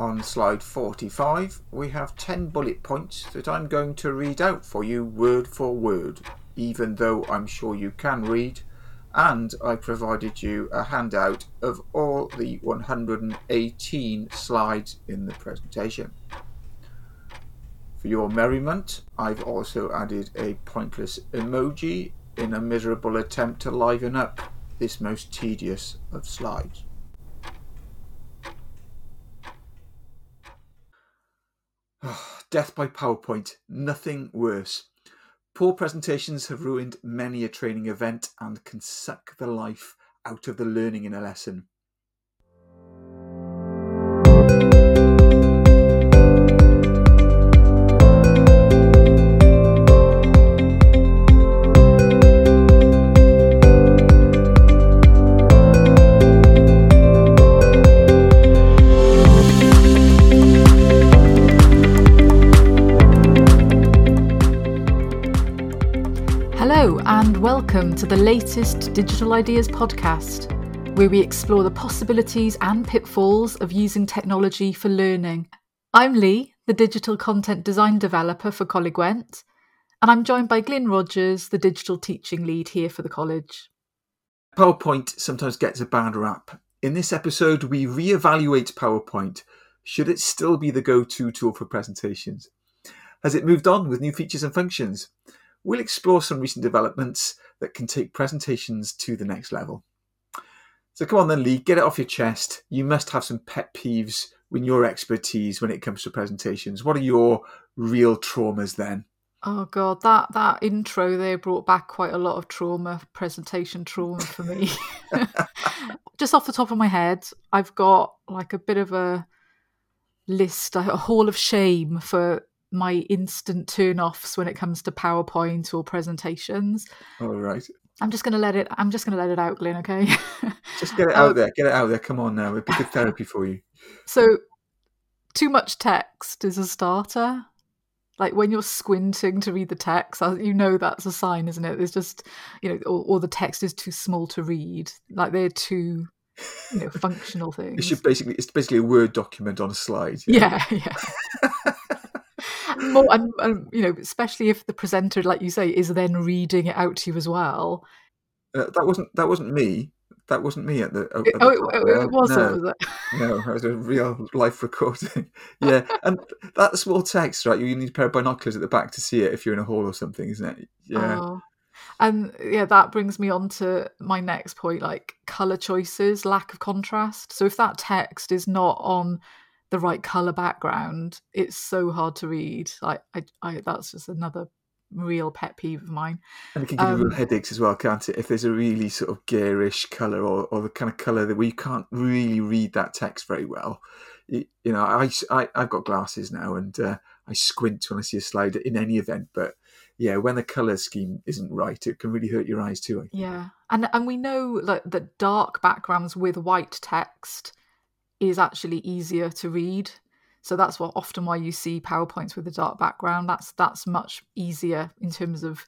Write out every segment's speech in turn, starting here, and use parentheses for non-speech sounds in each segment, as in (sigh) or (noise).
On slide 45, we have 10 bullet points that I'm going to read out for you word for word, even though I'm sure you can read, and I provided you a handout of all the 118 slides in the presentation. For your merriment, I've also added a pointless emoji in a miserable attempt to liven up this most tedious of slides. Death by PowerPoint, nothing worse. Poor presentations have ruined many a training event and can suck the life out of the learning in a lesson. Welcome to the latest Digital Ideas podcast, where we explore the possibilities and pitfalls of using technology for learning. I'm Lee, the digital content design developer for Coleg Gwent, and I'm joined by Glyn Rogers, the digital teaching lead here for the college. PowerPoint sometimes gets a bad rap. In this episode, we re-evaluate PowerPoint. Should it still be the go-to tool for presentations? Has it moved on with new features and functions? We'll explore some recent developments that can take presentations to the next level. So come on then, Lee, get it off your chest. You must have some pet peeves in your expertise when it comes to presentations. What are your real traumas then? Oh god, that that intro there brought back quite a lot of trauma, presentation trauma for me. (laughs) (laughs) Just off the top of my head, I've got like a bit of a list, a hall of shame for my instant turn offs when it comes to PowerPoint or presentations. All right. I'm just gonna let it. I'm just gonna let it out, Glyn. Okay. (laughs) just get it out um, there. Get it out there. Come on now. It'd be good (laughs) therapy for you. So, too much text is a starter. Like when you're squinting to read the text, you know that's a sign, isn't it? There's just, you know, or, or the text is too small to read. Like they're too you know, (laughs) functional things. It should basically it's basically a word document on a slide. Yeah, yeah. yeah. More and, and, you know especially if the presenter like you say is then reading it out to you as well. Uh, that wasn't that wasn't me. That wasn't me at the, at the oh it, it, wasn't no, was it? no it was a real life recording. (laughs) Yeah and that small text right? You need a pair of binoculars at the back to see it if you're in a hall or something isn't it? Yeah. Oh. And yeah, that brings me on to my next point like color choices, lack of contrast. So if that text is not on the right color background, it's so hard to read. Like I, I that's just another real pet peeve of mine. And it can give um, you real headaches as well, can't it? If there's a really sort of garish colour or, or the kind of colour that we can't really read that text very well. You, you know, I, I, I've got glasses now and uh, I squint when I see a slide in any event, but yeah, when the colour scheme isn't right, it can really hurt your eyes too. Yeah, and and we know like that dark backgrounds with white text is actually easier to read. So that's what often why you see PowerPoints with a dark background. That's that's much easier in terms of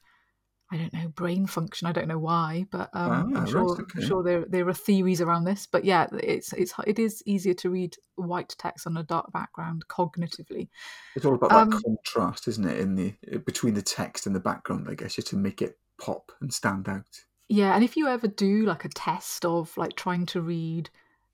I don't know brain function. I don't know why, but um, I'm sure okay. I'm sure there there are theories around this. But yeah, it's it's it is easier to read white text on a dark background cognitively. It's all about um, that contrast, isn't it, in the between the text and the background? I guess just to make it pop and stand out. Yeah, and if you ever do like a test of like trying to read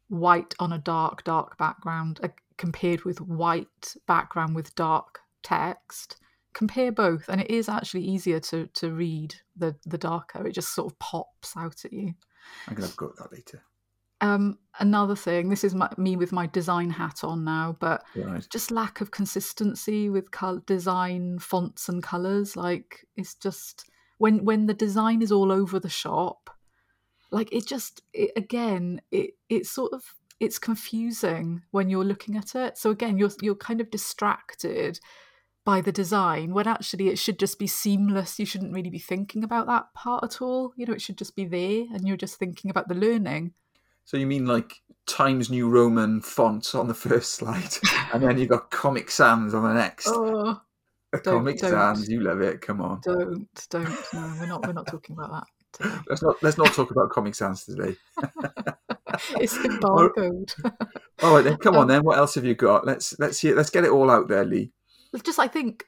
white on a dark, dark background uh, compared with white background with dark text. Compare both, and it is actually easier to to read the the darker. It just sort of pops out at you. I'm gonna go that later. Um, another thing, this is my, me with my design hat on now, but right. just lack of consistency with design, fonts, and colors. Like it's just when when the design is all over the shop, like it just it, again it it's sort of it's confusing when you're looking at it so again you're you're kind of distracted by the design when actually it should just be seamless you shouldn't really be thinking about that part at all you know it should just be there and you're just thinking about the learning so you mean like Times New Roman fonts on the first slide, (laughs) and then you've got Comic Sans on the next. Oh, Comic Sans, you love it. Come on. Don't, don't. No, we're not. We're not talking about that. Let's not let's not talk about Comic Sans today. (laughs) it's embargoed. (laughs) All right, then come um, on. Then what else have you got? Let's let's hear. Let's get it all out there, Lee. Just I think.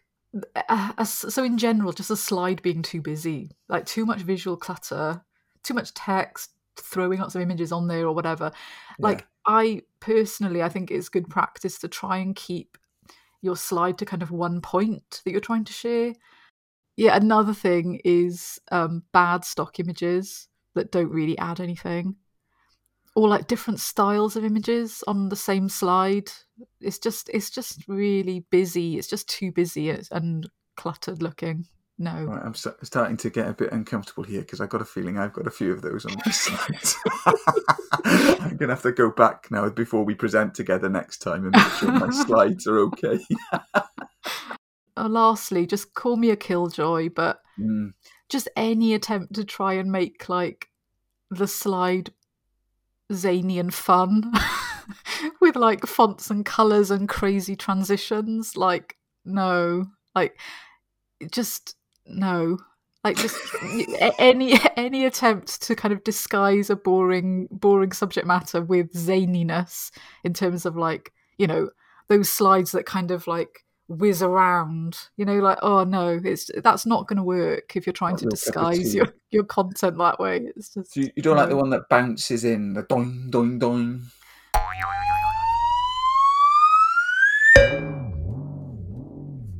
Uh, so in general, just a slide being too busy, like too much visual clutter, too much text, throwing lots of images on there or whatever. Yeah. Like I personally, I think it's good practice to try and keep your slide to kind of one point that you're trying to share. Yeah, another thing is um, bad stock images that don't really add anything, or like different styles of images on the same slide. It's just it's just really busy. It's just too busy and cluttered looking. No. Right, I'm st- starting to get a bit uncomfortable here because I've got a feeling I've got a few of those on my (laughs) slides. (laughs) I'm going to have to go back now before we present together next time and make sure my (laughs) slides are okay. Uh, lastly, just call me a killjoy, but mm. just any attempt to try and make like the slide zany and fun (laughs) with like fonts and colors and crazy transitions, like no, like just no like just any (laughs) any attempt to kind of disguise a boring boring subject matter with zaniness in terms of like you know those slides that kind of like whiz around you know like oh no it's that's not going to work if you're trying to disguise your your content that way. It's just so you, you don't like the one that bounces in the doing doing doing?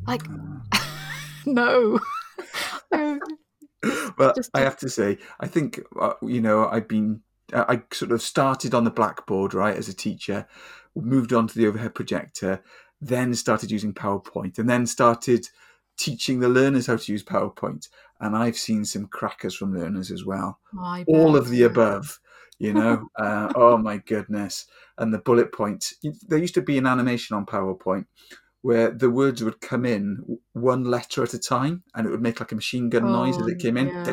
Like (sighs) (laughs) no. (laughs) Well, Just I have to say, I think uh, you know I've been uh, I sort of started on the blackboard right as a teacher, moved on to the overhead projector, then started using PowerPoint, and then started teaching the learners how to use PowerPoint. And I've seen some crackers from learners as well. Oh, All of the above, you know. (laughs) uh, oh my goodness! And the bullet points. There used to be an animation on PowerPoint where the words would come in one letter at a time and it would make like a machine gun oh, noise as it came in. Yeah.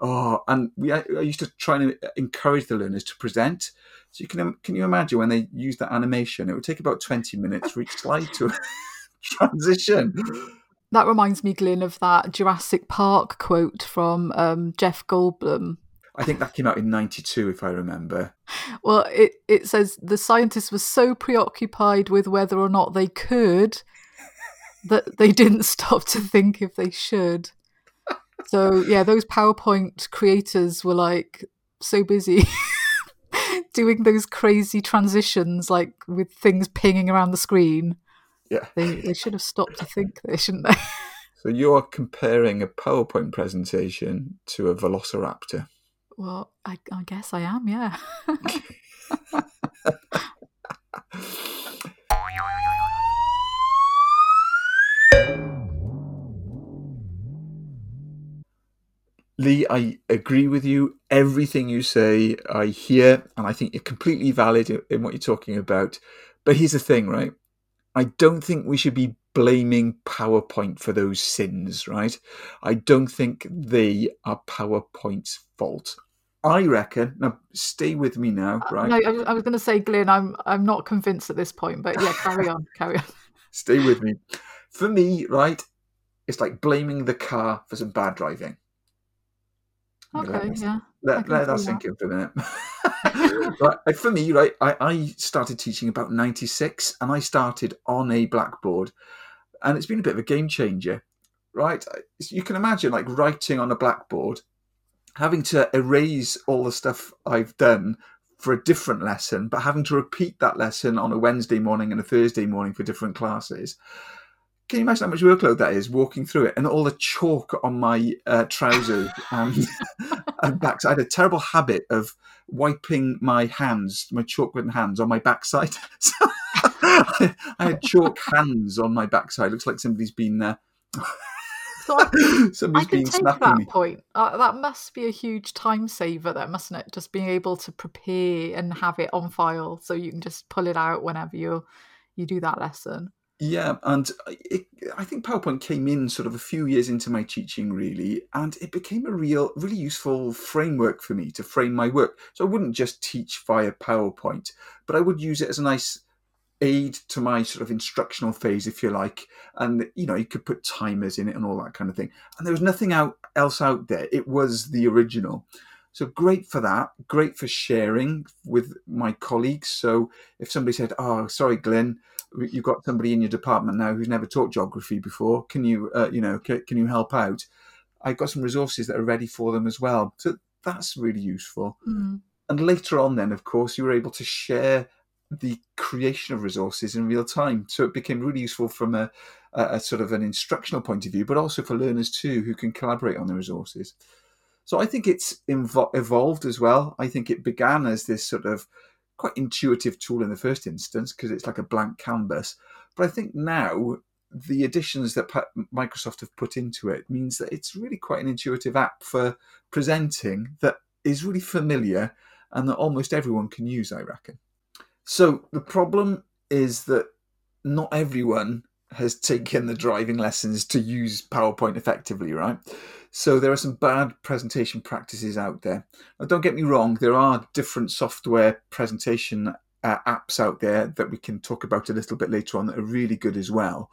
Oh, and we I, I, used to try and encourage the learners to present. So you can can you imagine when they use that animation, it would take about twenty minutes for each slide to (laughs) transition. That reminds me, Glyn, of that Jurassic Park quote from um, Jeff Goldblum I think that came out in 92, if I remember. Well, it, it says the scientists were so preoccupied with whether or not they could (laughs) that they didn't stop to think if they should. So, yeah, those PowerPoint creators were like so busy (laughs) doing those crazy transitions, like with things pinging around the screen. Yeah. They, they should have stopped to think there, shouldn't they? (laughs) So, you're comparing a PowerPoint presentation to a velociraptor. Well, I, I guess I am, yeah. (laughs) Lee, I agree with you. Everything you say, I hear, and I think you're completely valid in what you're talking about. But here's the thing, right? I don't think we should be blaming PowerPoint for those sins, right? I don't think they are PowerPoint's fault. I reckon. Now, stay with me now, uh, right? no, I was, going to say, Glyn, I'm I'm not convinced at this point, but yeah, carry on, (laughs) carry on. Stay with me. For me, right, it's like blaming the car for some bad driving. Okay, yeah. Let, let that sink in for a minute. (laughs) for me, right, I, I started teaching about 96 and I started on a blackboard and it's been a bit of a game changer, right? You can imagine like writing on a blackboard having to erase all the stuff I've done for a different lesson, but having to repeat that lesson on a Wednesday morning and a Thursday morning for different classes. Can you imagine how much workload that is walking through it and all the chalk on my uh, trousers (laughs) and, and back? I had a terrible habit of wiping my hands, my chalk written hands, on my backside. (laughs) So I, I, had chalk (laughs) hands on my backside. Looks like somebody's been uh, so I, I can take that me. point. Uh, that must be a huge time saver, there, mustn't it? Just being able to prepare and have it on file, so you can just pull it out whenever you you do that lesson. Yeah, and it, I think PowerPoint came in sort of a few years into my teaching, really, and it became a real, really useful framework for me to frame my work. So I wouldn't just teach via PowerPoint, but I would use it as a nice aid to my sort of instructional phase, if you like. And you know, you could put timers in it and all that kind of thing. And there was nothing out else out there. It was the original. So great for that. Great for sharing with my colleagues. So if somebody said, "Oh, sorry, Glyn, you've got somebody in your department now who's never taught geography before. Can you, uh, you know, can, can, you help out?" I've got some resources that are ready for them as well. So that's really useful. Mm. And later on, then, of course, you were able to share the creation of resources in real time. So it became really useful from a, a, a sort of an instructional point of view, but also for learners too who can collaborate on the resources. So I think it's invo- evolved as well. I think it began as this sort of quite intuitive tool in the first instance because it's like a blank canvas. But I think now the additions that Microsoft have put into it means that it's really quite an intuitive app for presenting that is really familiar and that almost everyone can use, I reckon. So the problem is that not everyone has taken the driving lessons to use PowerPoint effectively, right? So there are some bad presentation practices out there. Now, don't get me wrong, there are different software presentation uh, apps out there that we can talk about a little bit later on that are really good as well.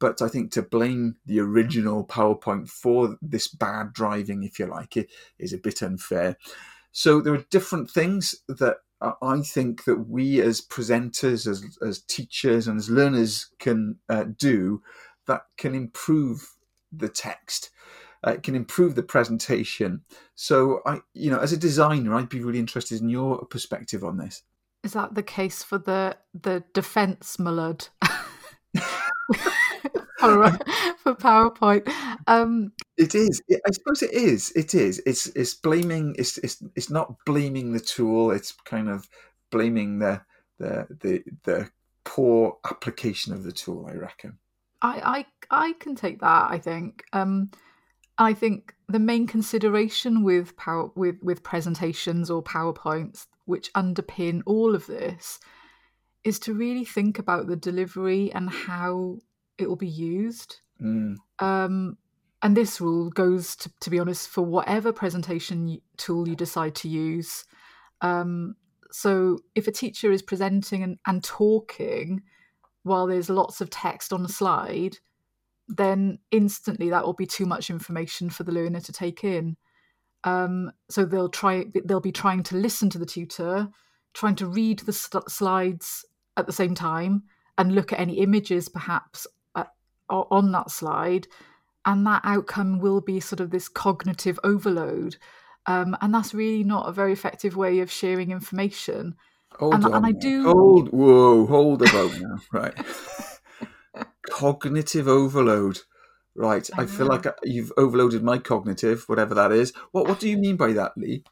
But I think to blame the original PowerPoint for this bad driving, if you like, it is a bit unfair. So there are different things that I think that we as presenters, as, as teachers, and as learners can uh, do that can improve the text. Uh, can improve the presentation. So, I, you know, as a designer, I'd be really interested in your perspective on this. Is that the case for the the defense M'lud? (laughs) for, for PowerPoint. Um, it is. I suppose it is. It is. It's it's blaming. It's it's it's not blaming the tool. It's kind of blaming the the the the poor application of the tool. I reckon. I I I can take that. I think. Um, I think the main consideration with power with with presentations or PowerPoints, which underpin all of this, is to really think about the delivery and how it will be used. Mm. Um, and this rule goes to, to be honest, for whatever presentation tool you decide to use. Um, so if a teacher is presenting and, and talking while there's lots of text on a slide, then instantly that will be too much information for the learner to take in. Um, so they'll try they'll be trying to listen to the tutor, trying to read the st- slides at the same time and look at any images perhaps on that slide. And that outcome will be sort of this cognitive overload. Um, and that's really not a very effective way of sharing information. Hold and, on and i do hold whoa hold about now. Right (laughs) cognitive overload. Right I, I feel uh-huh. like uh, you've overloaded my cognitive whatever that is. What what do you mean by that lee?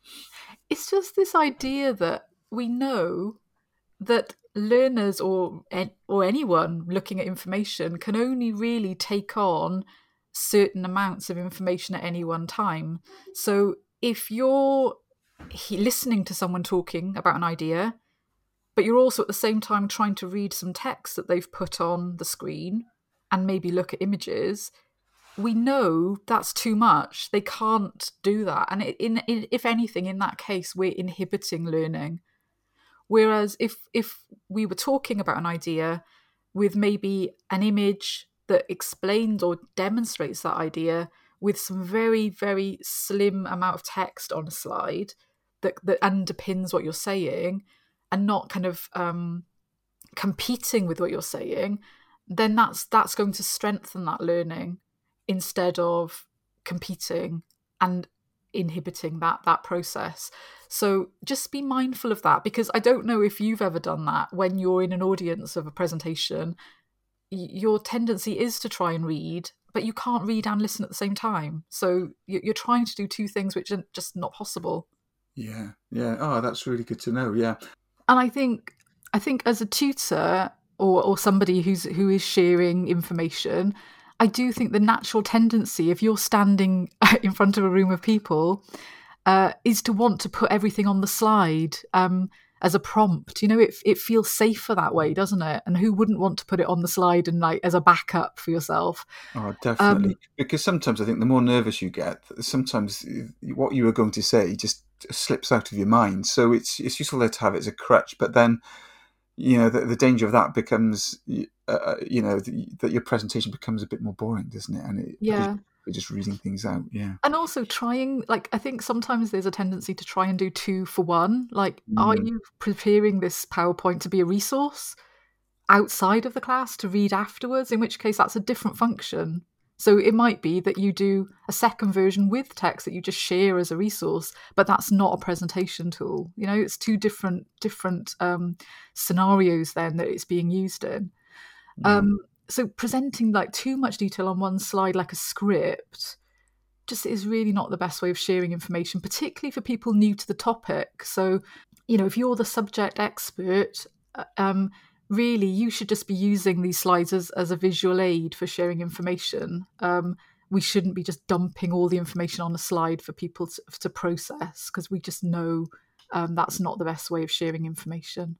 It's just this idea that we know that learners or or anyone looking at information can only really take on certain amounts of information at any one time. So if you're listening to someone talking about an idea, but you're also at the same time trying to read some text that they've put on the screen and maybe look at images, we know that's too much. They can't do that. And in, in, if anything, in that case, we're inhibiting learning. Whereas if if we were talking about an idea with maybe an image that explains or demonstrates that idea with some very very slim amount of text on a slide that that underpins what you're saying and not kind of um, competing with what you're saying then that's that's going to strengthen that learning instead of competing and inhibiting that that process. So just be mindful of that because i don't know if you've ever done that when you're in an audience of a presentation your tendency is to try and read but you can't read and listen at the same time. So you're trying to do two things which are just not possible. Yeah yeah. Oh that's really good to know yeah. And i think i think as a tutor or or somebody who's who is sharing information I do think the natural tendency, if you're standing (laughs) in front of a room of people, uh, is to want to put everything on the slide um, as a prompt. You know, it it feels safer that way, doesn't it? And who wouldn't want to put it on the slide and like as a backup for yourself? Oh, definitely. Um, because sometimes I think the more nervous you get, sometimes what you were going to say just slips out of your mind. So it's it's useful to have it as a crutch, but then you know the, the danger of that becomes uh, uh, you know the, that your presentation becomes a bit more boring doesn't it and it, yeah we're just reading things out. Yeah, and also trying like I think sometimes there's a tendency to try and do two for one. Like, mm. are you preparing this PowerPoint to be a resource outside of the class to read afterwards? In which case, that's a different function. So it might be that you do a second version with text that you just share as a resource, but that's not a presentation tool. You know, it's two different different um, scenarios then that it's being used in. Mm. Um, so presenting like too much detail on one slide like a script just is really not the best way of sharing information, particularly for people new to the topic. So, you know, if you're the subject expert, uh, um, really you should just be using these slides as, as a visual aid for sharing information. Um, we shouldn't be just dumping all the information on a slide for people to, to process because we just know um, that's not the best way of sharing information.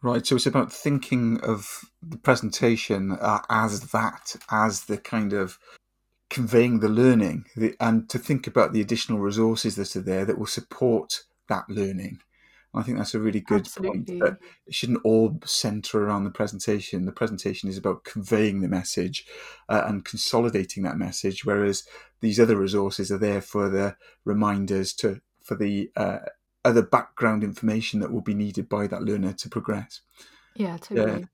Right, so it's about thinking of the presentation uh, as that, as the kind of conveying the learning, the, and to think about the additional resources that are there that will support that learning. I think that's a really good Absolutely. point. That it shouldn't all center around the presentation. The presentation is about conveying the message uh, and consolidating that message, whereas these other resources are there for the reminders to for the uh, other background information that will be needed by that learner to progress. Yeah, totally.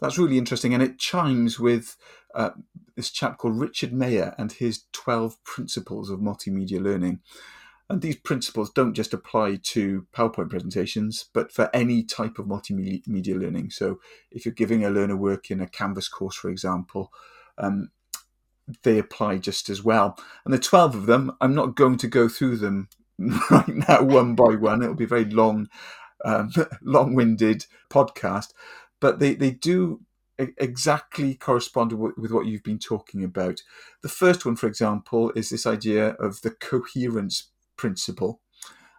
that's really interesting, and it chimes with uh, this chap called Richard Mayer and his twelve principles of multimedia learning. And these principles don't just apply to PowerPoint presentations, but for any type of multimedia learning. So if you're giving a learner work in a Canvas course, for example, um, they apply just as well. And the 12 of them, I'm not going to go through them (laughs) right now one by one. It'll be a very long, um, (laughs) long-winded podcast, but they, they do exactly correspond with what you've been talking about. The first one, for example, is this idea of the coherence principle.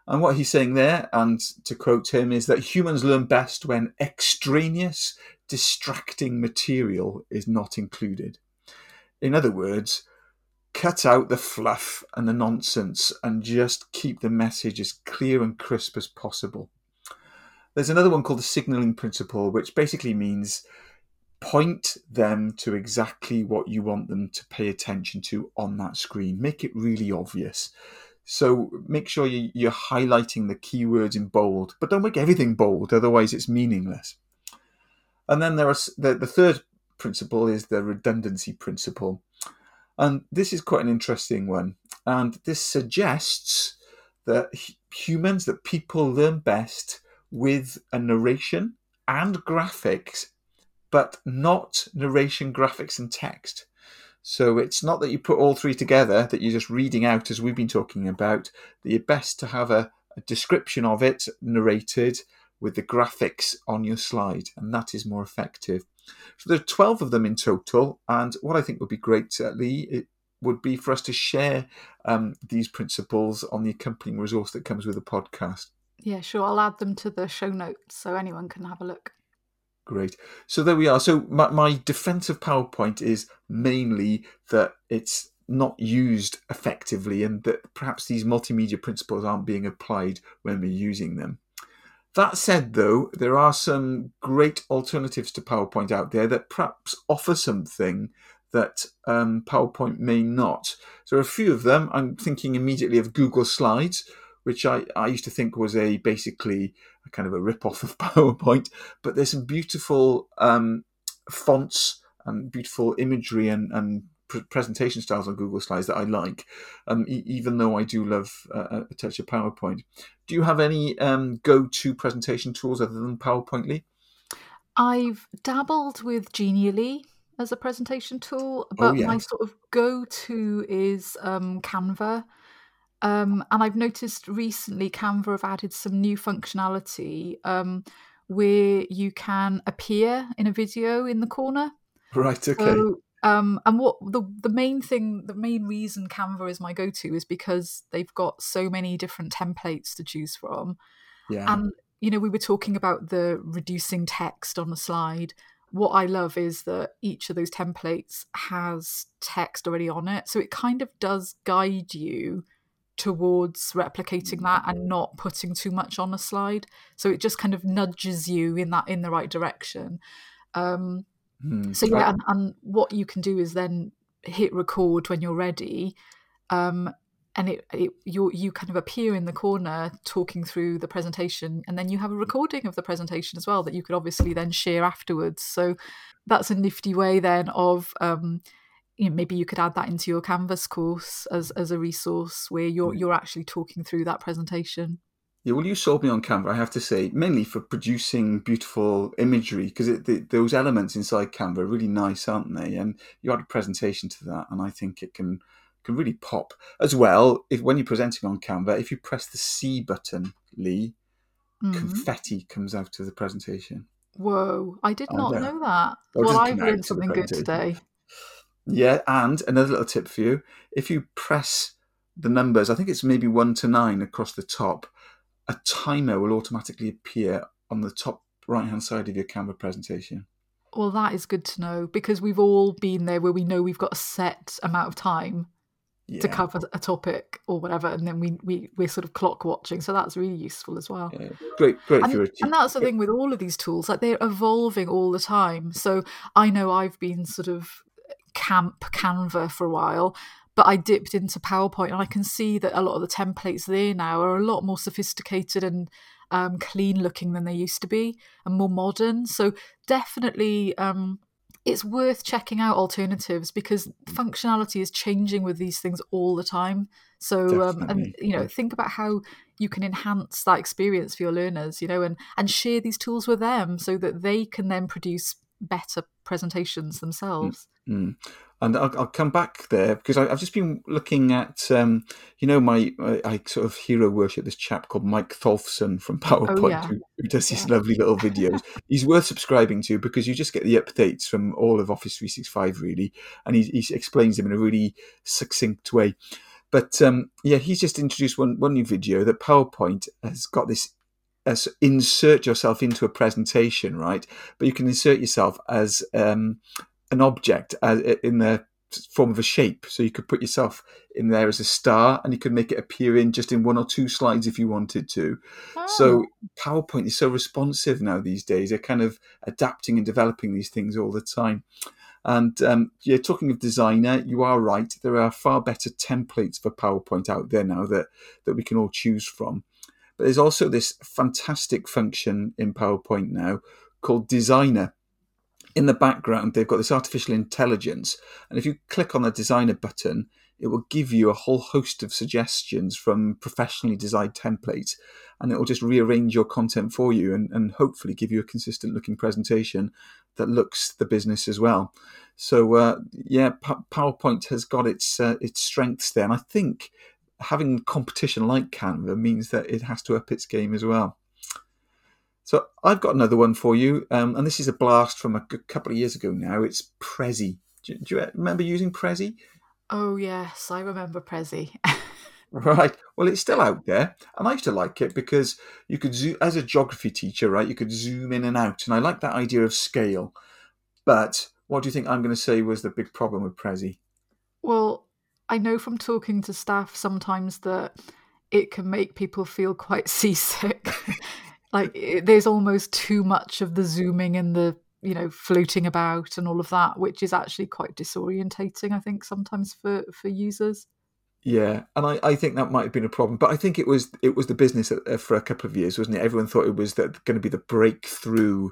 And what he's saying there, and to quote him, is that humans learn best when extraneous, distracting material is not included. In other words, cut out the fluff and the nonsense and just keep the message as clear and crisp as possible. There's another one called the signaling principle, which basically means point them to exactly what you want them to pay attention to on that screen. Make it really obvious. So make sure you, are highlighting the keywords in bold, but don't make everything bold, otherwise it's meaningless. And then there are the, the third principle is the redundancy principle. And this is quite an interesting one. And this suggests that humans, that people learn best with a narration and graphics, but not narration, graphics, and text. So it's not that you put all three together, that you're just reading out as we've been talking about, that you're best to have a, a description of it narrated with the graphics on your slide, and that is more effective. So there are 12 of them in total, and what I think would be great, uh, Lee, it would be for us to share um, these principles on the accompanying resource that comes with the podcast. Yeah, sure. I'll add them to the show notes so anyone can have a look. Great. So there we are. So my, my defense of PowerPoint is mainly that it's not used effectively and that perhaps these multimedia principles aren't being applied when we're using them. That said, though, there are some great alternatives to PowerPoint out there that perhaps offer something that um, PowerPoint may not. So, a few of them, I'm thinking immediately of Google Slides, which I, I used to think was a basically a kind of a rip off of (laughs) PowerPoint. But there's some beautiful um, fonts and beautiful imagery and, and presentation styles on Google Slides that I like, um, e- even though I do love uh, a touch of PowerPoint. Do you have any um, go to presentation tools other than PowerPoint, Lee? I've dabbled with Genially as a presentation tool, oh, but oh, yeah. my sort of go to is um, Canva. Um, and I've noticed recently Canva have added some new functionality um, where you can appear in a video in the corner. Right. Okay. So, um, and what the the main thing, the main reason Canva is my go to is because they've got so many different templates to choose from. Yeah. And you know, we were talking about the reducing text on a slide. What I love is that each of those templates has text already on it, so it kind of does guide you towards replicating that and not putting too much on a slide. So it just kind of nudges you in that in the right direction. Um, mm, so yeah and, and, what you can do is then hit record when you're ready. Um, and it, it you you kind of appear in the corner talking through the presentation and then you have a recording of the presentation as well that you could obviously then share afterwards. So that's a nifty way then of um, you know, maybe you could add that into your canvas course as as a resource where you're you're actually talking through that presentation yeah, well, you sold me on Canva, I have to say, mainly for producing beautiful imagery, because those elements inside Canva are really nice, aren't they? And you add a presentation to that, and I think it can can really pop as well. If when you're presenting on Canva, if you press the C button, Lee, mm-hmm. confetti comes out of the presentation. Whoa! I did not know that. Well, I've learned something good today. Yeah, and another little tip for you: if you press the numbers, I think it's maybe one to nine across the top a timer will automatically appear on the top right hand side of your Canva presentation. Well, that is good to know because we've all been there where we know we've got a set amount of time yeah. to cover a topic or whatever, and then we, we we're sort of clock watching. So that's really useful as well. Yeah. Great, great. And, and that's the thing with all of these tools; like they're evolving all the time. So I know I've been sort of camp Canva for a while, but I dipped into PowerPoint and I can see that a lot of the templates there now are a lot more sophisticated and um, clean looking than they used to be and more modern. So definitely um, it's worth checking out alternatives because functionality is changing with these things all the time. So um, and you know think about how you can enhance that experience for your learners, you know, and and share these tools with them so that they can then produce better presentations themselves. Mm-hmm and I'll, I'll, come back there because I, have just been looking at, um, you know, my I, I, sort of hero worship this chap called Mike Tholfsen from (laughs) PowerPoint, oh, yeah. who, who, does these yeah. lovely little (laughs) videos. He's worth subscribing to because you just get the updates from all of Office 365, really, and he, he explains them in a really succinct way. But um, yeah, he's just introduced one one new video that PowerPoint has got this as insert yourself into a presentation, right? But you can insert yourself as um, an object as, in the form of a shape. So you could put yourself in there as a star and you could make it appear in just in one or two slides if you wanted to. Oh. So PowerPoint is so responsive now these days. They're kind of adapting and developing these things all the time. And um, yeah, talking of designer, you are right. There are far better templates for PowerPoint out there now that, that we can all choose from. There's also this fantastic function in PowerPoint now called Designer in the background, they've got this artificial intelligence. And if you click on the designer button, it will give you a whole host of suggestions from professionally designed templates. And it will just rearrange your content for you and, and hopefully give you a consistent looking presentation that looks the business as well. So, uh, yeah, P- PowerPoint has got its, uh, its strengths there. And I think having competition like Canva means that it has to up its game as well. So I've got another one for you, um, and this is a blast from a couple of years ago now. It's Prezi. Do, do you remember using Prezi? Oh yes, I remember Prezi. (laughs) right. Well, it's still out there, and I used to like it because you could zoom as a geography teacher, right? You could zoom in and out, and I like that idea of scale. But what do you think I'm going to say was the big problem with Prezi? Well, I know from talking to staff sometimes that it can make people feel quite (laughs) seasick. Like there's almost too much of the zooming and the you know floating about and all of that which is actually quite disorientating i think sometimes for for users. Yeah and i i think that might have been a problem but i think it was it was the business uh, for a couple of years wasn't it? Everyone thought it was that going to be the breakthrough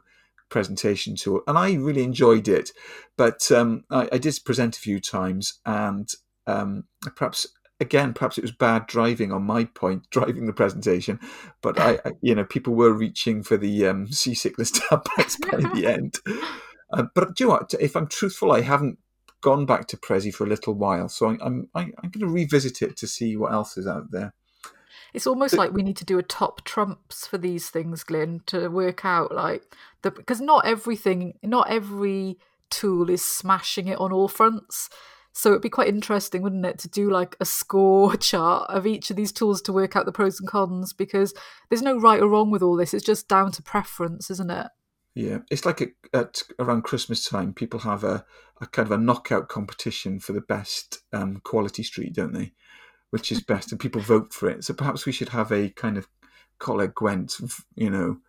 presentation tool and i really enjoyed it. But um, I, I, did present a few times and um, perhaps again, perhaps it was bad driving on my point, (laughs) driving the presentation, but I, I you know, people were reaching for the um, seasickness tablets (laughs) by the (laughs) end. Uh, but do you know what? If I'm truthful, I haven't gone back to Prezi for a little while, so I'm I'm, I'm going to revisit it to see what else is out there. It's almost but, like we need to do a top trumps for these things, Glyn, to work out like the because not everything, not every tool is smashing it on all fronts. So it'd be quite interesting, wouldn't it, to do like a score (laughs) chart of each of these tools to work out the pros and cons because there's no right or wrong with all this. It's just down to preference, isn't it? Yeah, it's like a, at around Christmas time, people have a, a kind of a knockout competition for the best um, quality street, don't they? Which is best, and people vote for it. So perhaps we should have a kind of Coleg Gwent, you know,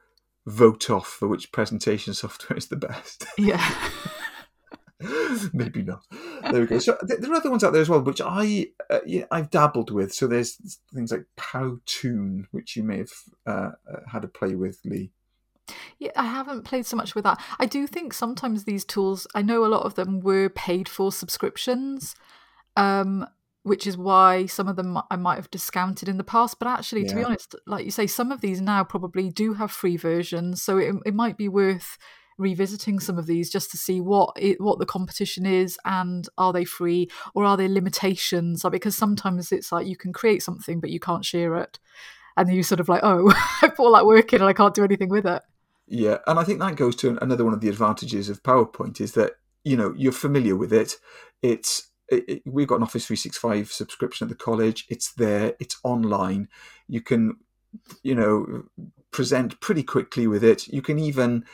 vote off for which presentation (laughs) software is the best. Yeah. (laughs) Maybe not. There we go. So there are other ones out there as well, which I uh, yeah, I've dabbled with. So there's things like Powtoon, which you may have uh, uh, had a play with, Lee. Yeah, I haven't played so much with that. I do think sometimes these tools, I know a lot of them were paid for subscriptions, um, which is why some of them I might have discounted in the past. But actually, yeah. to be honest, like you say, some of these now probably do have free versions, so it, it might be worth revisiting some of these just to see what it, what the competition is and are they free or are there limitations? Because sometimes it's like you can create something but you can't share it. And you sort of like oh (laughs) i put all that work in and i can't do anything with it. Yeah and i think that goes to another one of the advantages of powerpoint is that you know you're familiar with it. It's it, it, we've got an office 365 subscription at the college. It's there. It's online. You can you know present pretty quickly with it. You can even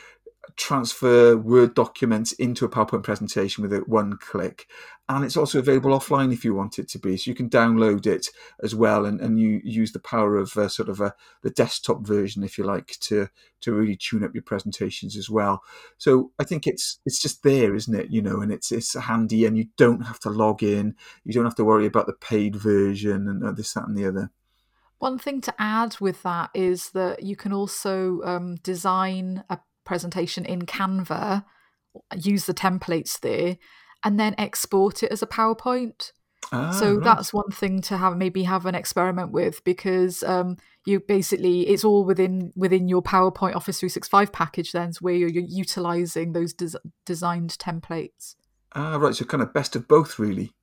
transfer Word documents into a PowerPoint presentation with one click. And it's also available offline if you want it to be. So you can download it as well and, and you use the power of uh, sort of a, the desktop version, if you like, to to really tune up your presentations as well. So I think it's it's just there, isn't it? You know, and it's it's handy and you don't have to log in. You don't have to worry about the paid version and uh, this, that, and the other. One thing to add with that is that you can also um, design a presentation in Canva, use the templates there, and then export it as a PowerPoint. Ah, so right. that's one thing to have maybe have an experiment with because um, you basically it's all within within your PowerPoint Office 365 package then where you're, you're utilizing those des- designed templates. Ah, right. So kind of best of both, really.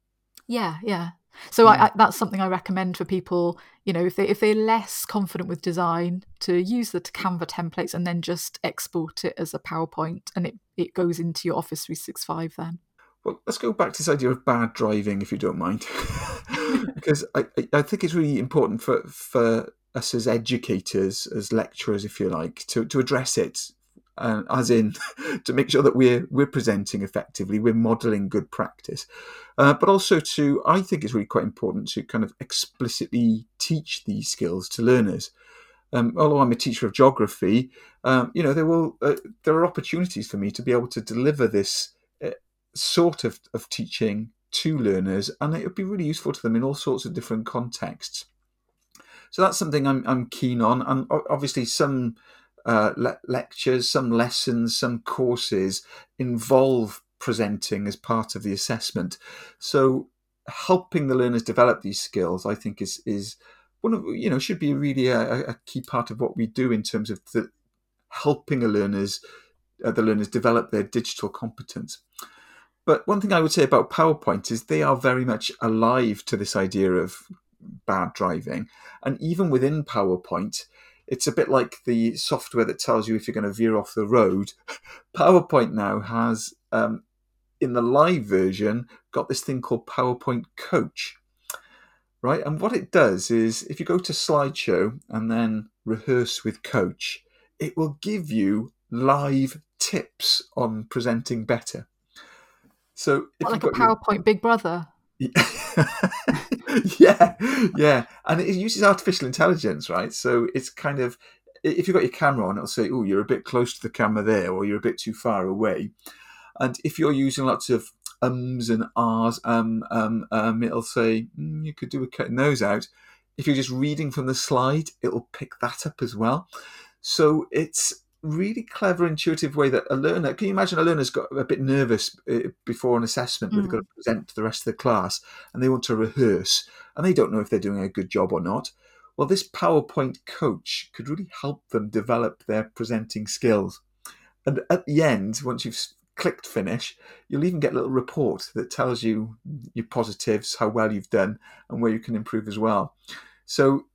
Yeah, yeah. So yeah. I, hmm. I, that's something I recommend for people. You know, if they if they're less confident with design, to use the Canva templates and then just export it as a PowerPoint, and it it goes into your Office 365 then. Well, let's go back to this idea of bad driving, if you don't mind, (laughs) (laughs) because I, I think it's really important for for us as educators, as lecturers, if you like, to, to address it uh, as in (laughs) to make sure that we're we're presenting effectively, we're modelling good practice, uh, but also to I think it's really quite important to kind of explicitly teach these skills to learners. Um, although I'm a teacher of geography, um, you know there will uh, there are opportunities for me to be able to deliver this uh, sort of, of teaching to learners, and it would be really useful to them in all sorts of different contexts. So that's something I'm, I'm keen on, and obviously some uh, le- lectures, some lessons, some courses involve presenting as part of the assessment. So helping the learners develop these skills, I think, is is one of you know should be really a, a key part of what we do in terms of the, helping the learners uh, the learners develop their digital competence. But one thing I would say about PowerPoint is they are very much alive to this idea of bad driving, and even within PowerPoint, it's a bit like the software that tells you if you're going to veer off the road. (laughs) PowerPoint now has, um, in the live version, got this thing called PowerPoint Coach. Right, and what it does is if you go to slideshow and then rehearse with coach, it will give you live tips on presenting better. So, what, like a PowerPoint your... Big Brother. yeah, (laughs) (laughs) yeah, yeah. and it uses artificial intelligence, right? So it's kind of if you've got your camera on, it'll say, "Oh, you're a bit close to the camera there," or "You're a bit too far away." And if you're using lots of ums and ahs, um, um, um, it'll say mm, you could do with cutting those out. If you're just reading from the slide, it'll pick that up as well. So it's really clever, intuitive way that a learner can you imagine a learner's got a bit nervous uh, before an assessment mm. where they've got to present to the rest of the class and they want to rehearse and they don't know if they're doing a good job or not. Well, this PowerPoint coach could really help them develop their presenting skills. And at the end, once you've clicked finish, you'll even get a little report that tells you your positives, how well you've done, and where you can improve as well. So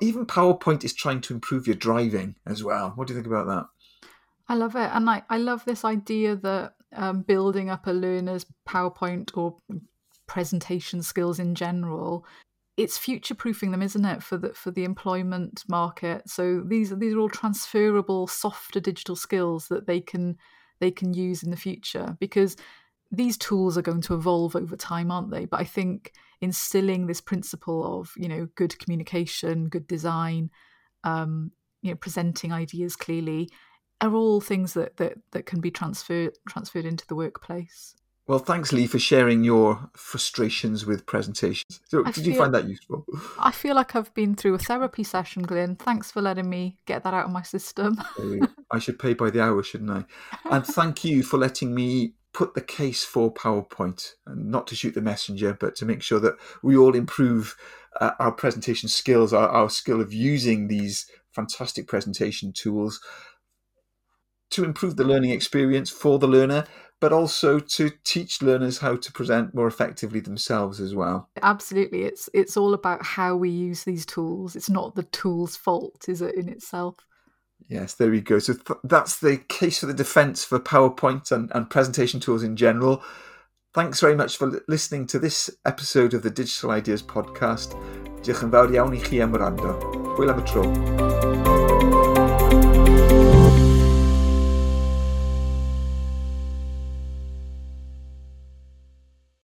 even PowerPoint is trying to improve your driving as well. What do you think about that? I love it, and I I love this idea that um, building up a learner's PowerPoint or presentation skills in general it's future proofing them isn't it for the for the employment market so these are these are all transferable softer digital skills that they can they can use in the future because these tools are going to evolve over time aren't they but i think instilling this principle of you know good communication, good design, um, you know presenting ideas clearly, are all things that that that can be transferred transferred into the workplace. Well, thanks, Lee, for sharing your frustrations with presentations. So, I did feel, you find that useful? I feel like I've been through a therapy session, Glyn. Thanks for letting me get that out of my system. I should pay by the hour, shouldn't I? And thank you for letting me put the case for PowerPoint, and not to shoot the messenger, but to make sure that we all improve uh, our presentation skills, our, our skill of using these fantastic presentation tools to improve the learning experience for the learner but also to teach learners how to present more effectively themselves as well. Absolutely. It's it's all about how we use these tools. It's not the tool's fault, is it in itself? Yes, there we go. So th- that's the case for the defense for PowerPoint and, and presentation tools in general. Thanks very much for listening to this episode of the Digital Ideas podcast. Diolch yn fawr iawn i chi am wrando. Hwyl am y tro.